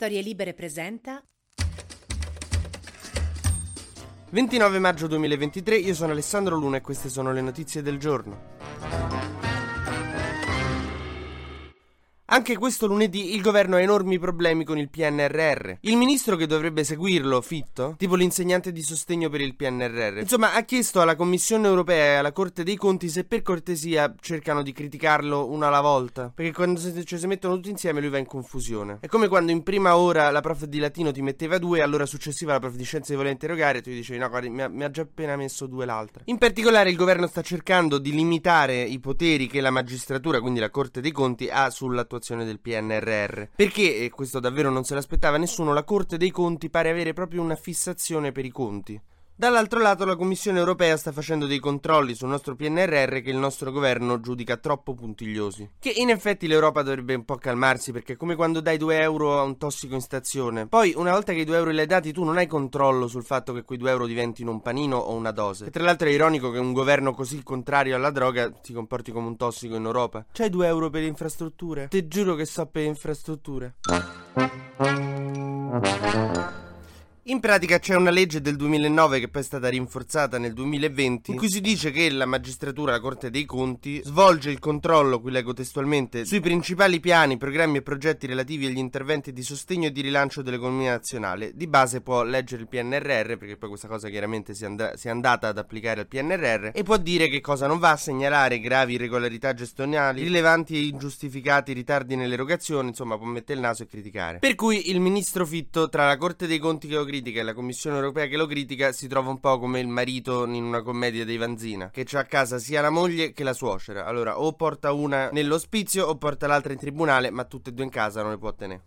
Storie Libere presenta 29 maggio 2023, io sono Alessandro Luna e queste sono le notizie del giorno. Anche questo lunedì il governo ha enormi problemi con il PNRR. Il ministro che dovrebbe seguirlo, Fitto, tipo l'insegnante di sostegno per il PNRR, insomma ha chiesto alla Commissione europea e alla Corte dei Conti se per cortesia cercano di criticarlo una alla volta. Perché quando si, cioè, si mettono tutti insieme lui va in confusione. È come quando in prima ora la prof di latino ti metteva due, allora successiva la prof di scienze voleva interrogare e tu gli dicevi no guarda mi ha, mi ha già appena messo due l'altra. In particolare il governo sta cercando di limitare i poteri che la magistratura, quindi la Corte dei Conti, ha sull'attuazione l'attuazione del PNRR. Perché, e questo davvero non se l'aspettava nessuno, la Corte dei Conti pare avere proprio una fissazione per i conti. Dall'altro lato la Commissione europea sta facendo dei controlli sul nostro PNRR che il nostro governo giudica troppo puntigliosi. Che in effetti l'Europa dovrebbe un po' calmarsi perché è come quando dai 2 euro a un tossico in stazione. Poi una volta che i 2 euro li hai dati tu non hai controllo sul fatto che quei 2 euro diventino un panino o una dose. E tra l'altro è ironico che un governo così contrario alla droga si comporti come un tossico in Europa. C'hai 2 euro per le infrastrutture? Ti giuro che so per le infrastrutture. In pratica c'è una legge del 2009 che poi è stata rinforzata nel 2020 in cui si dice che la magistratura, la Corte dei Conti, svolge il controllo, qui leggo testualmente, sui principali piani, programmi e progetti relativi agli interventi di sostegno e di rilancio dell'economia nazionale. Di base può leggere il PNRR, perché poi questa cosa chiaramente si, and- si è andata ad applicare al PNRR, e può dire che cosa non va, segnalare gravi irregolarità gestionali, rilevanti e ingiustificati ritardi nell'erogazione, insomma può mettere il naso e criticare. Per cui il ministro Fitto, tra la Corte dei Conti che lo critica, critica e la Commissione europea che lo critica si trova un po' come il marito in una commedia dei Vanzina, che c'ha a casa sia la moglie che la suocera. Allora, o porta una nell'ospizio o porta l'altra in tribunale, ma tutte e due in casa non le può tenere.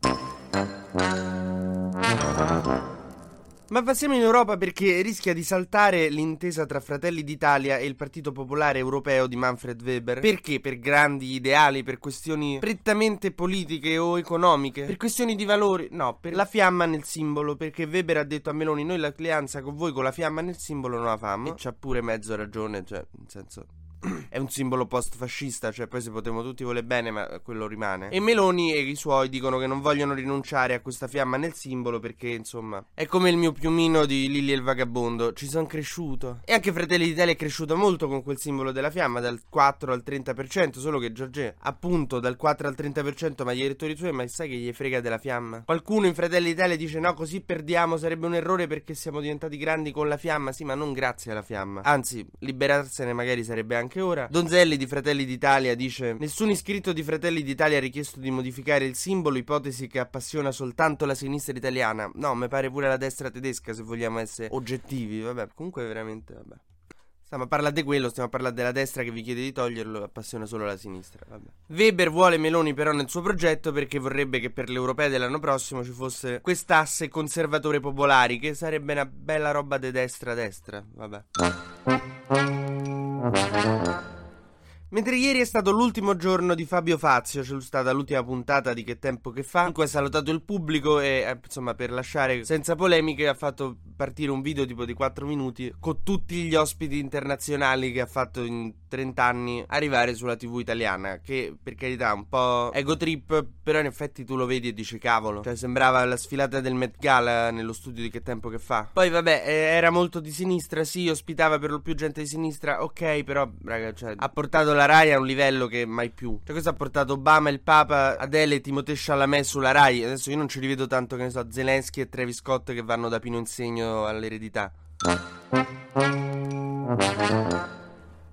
Ma passiamo in Europa perché rischia di saltare l'intesa tra Fratelli d'Italia e il Partito Popolare Europeo di Manfred Weber. Perché? Per grandi ideali, per questioni prettamente politiche o economiche? Per questioni di valori? No, per la fiamma nel simbolo, perché Weber ha detto a Meloni noi l'alleanza con voi con la fiamma nel simbolo non la fammo. E c'ha pure mezzo ragione, cioè, nel senso è un simbolo post-fascista, cioè poi se potremmo tutti voler bene, ma quello rimane. E Meloni e i suoi dicono che non vogliono rinunciare a questa fiamma nel simbolo perché, insomma, è come il mio piumino di Lili e il vagabondo, ci sono cresciuto. E anche Fratelli d'Italia è cresciuto molto con quel simbolo della fiamma, dal 4 al 30%, solo che Giorgè, appunto, dal 4 al 30%, ma gli elettori suoi, ma sai che gli frega della fiamma? Qualcuno in Fratelli d'Italia dice no, così perdiamo, sarebbe un errore perché siamo diventati grandi con la fiamma, sì, ma non grazie alla fiamma. Anzi, liberarsene magari sarebbe anche anche ora. Donzelli di Fratelli d'Italia dice: Nessun iscritto di Fratelli d'Italia ha richiesto di modificare il simbolo, ipotesi che appassiona soltanto la sinistra italiana. No, mi pare pure la destra tedesca, se vogliamo essere oggettivi. Vabbè, comunque veramente, vabbè. Stiamo a parlare di quello, stiamo a parlare della destra che vi chiede di toglierlo, appassiona solo la sinistra. Vabbè. Weber vuole Meloni però nel suo progetto perché vorrebbe che per l'europea dell'anno prossimo ci fosse quest'asse conservatore popolari, che sarebbe una bella roba di destra-destra. Vabbè. Thank you. Mentre ieri è stato l'ultimo giorno di Fabio Fazio, c'è stata l'ultima puntata di Che tempo che fa, in cui ha salutato il pubblico e, eh, insomma, per lasciare senza polemiche, ha fatto partire un video tipo di 4 minuti con tutti gli ospiti internazionali che ha fatto in 30 anni arrivare sulla TV italiana. Che per carità è un po' ego trip, però in effetti tu lo vedi e dici cavolo. Cioè, sembrava la sfilata del Met Gala nello studio di Che tempo che fa. Poi, vabbè, eh, era molto di sinistra, sì, ospitava per lo più gente di sinistra, ok, però, raga, cioè, ha portato la la Rai a un livello che mai più. Cioè, questo ha portato Obama, il Papa, Adele e Timothée Chalamet sulla Rai. Adesso io non ci rivedo tanto, che ne so, Zelensky e Travis Scott che vanno da Pino Insegno all'eredità.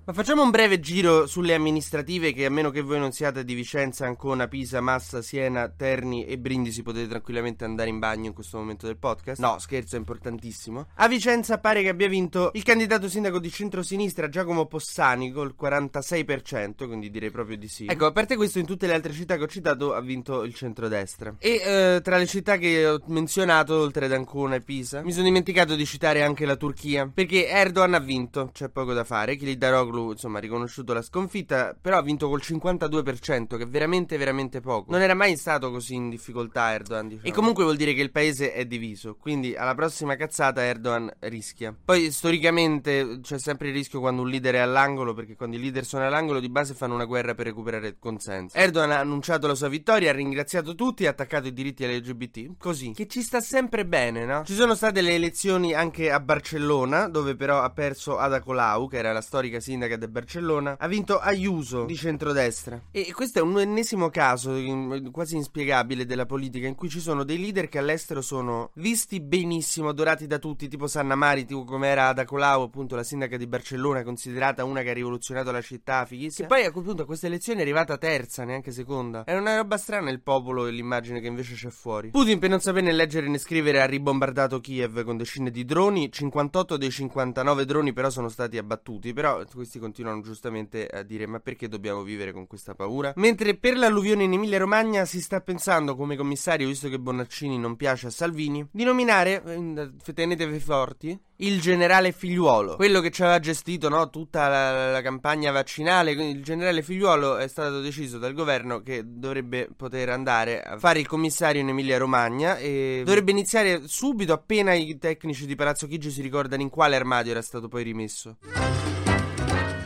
Ma facciamo un breve giro sulle amministrative che a meno che voi non siate di Vicenza, Ancona, Pisa, Massa, Siena, Terni e Brindisi potete tranquillamente andare in bagno in questo momento del podcast. No, scherzo, è importantissimo. A Vicenza pare che abbia vinto il candidato sindaco di centrosinistra Giacomo Possani col 46%, quindi direi proprio di sì. Ecco, a parte questo in tutte le altre città che ho citato ha vinto il centrodestra. E eh, tra le città che ho menzionato, oltre ad Ancona e Pisa, mi sono dimenticato di citare anche la Turchia, perché Erdogan ha vinto, c'è poco da fare, Kilid Davutoğlu insomma ha riconosciuto la sconfitta, però ha vinto col 52%, che è veramente veramente poco. Non era mai stato così in difficoltà Erdogan, diciamo. E comunque vuol dire che il paese è diviso, quindi alla prossima cazzata Erdogan rischia. Poi storicamente c'è sempre il rischio quando un leader è all'angolo, perché quando i leader sono all'angolo di base fanno una guerra per recuperare consenso. Erdogan ha annunciato la sua vittoria, ha ringraziato tutti ha attaccato i diritti LGBT, così, che ci sta sempre bene, no? Ci sono state le elezioni anche a Barcellona, dove però ha perso Ada Colau, che era la storica sindaca di Barcellona, ha vinto Ayuso di centrodestra. E questo è un ennesimo caso quasi inspiegabile della politica in cui ci sono dei leader che all'estero sono visti benissimo, adorati da tutti, tipo Sanna Mari, tipo come era Ada Colau, appunto la sindaca di Barcellona, considerata una che ha rivoluzionato la città, fighissima. Che poi a quel punto a queste elezioni è arrivata terza, neanche seconda. È una roba strana il popolo e l'immagine che invece c'è fuori. Putin, per non sapere né leggere né scrivere, ha ribombardato Kiev con decine di droni. 58 dei 59 droni però sono stati abbattuti. Però questi continuano giustamente a dire ma perché dobbiamo vivere con questa paura? Mentre per l'alluvione in Emilia Romagna si sta pensando come commissario, visto che Bonaccini non piace a Salvini, di nominare, eh, tenetevi forti, il generale figliuolo, quello che ci aveva gestito no, tutta la, la, campagna vaccinale. Il generale figliuolo è stato deciso dal governo che dovrebbe poter andare a fare il commissario in Emilia Romagna e dovrebbe iniziare subito appena i tecnici di Palazzo Chigi si ricordano in quale armadio era stato poi rimesso.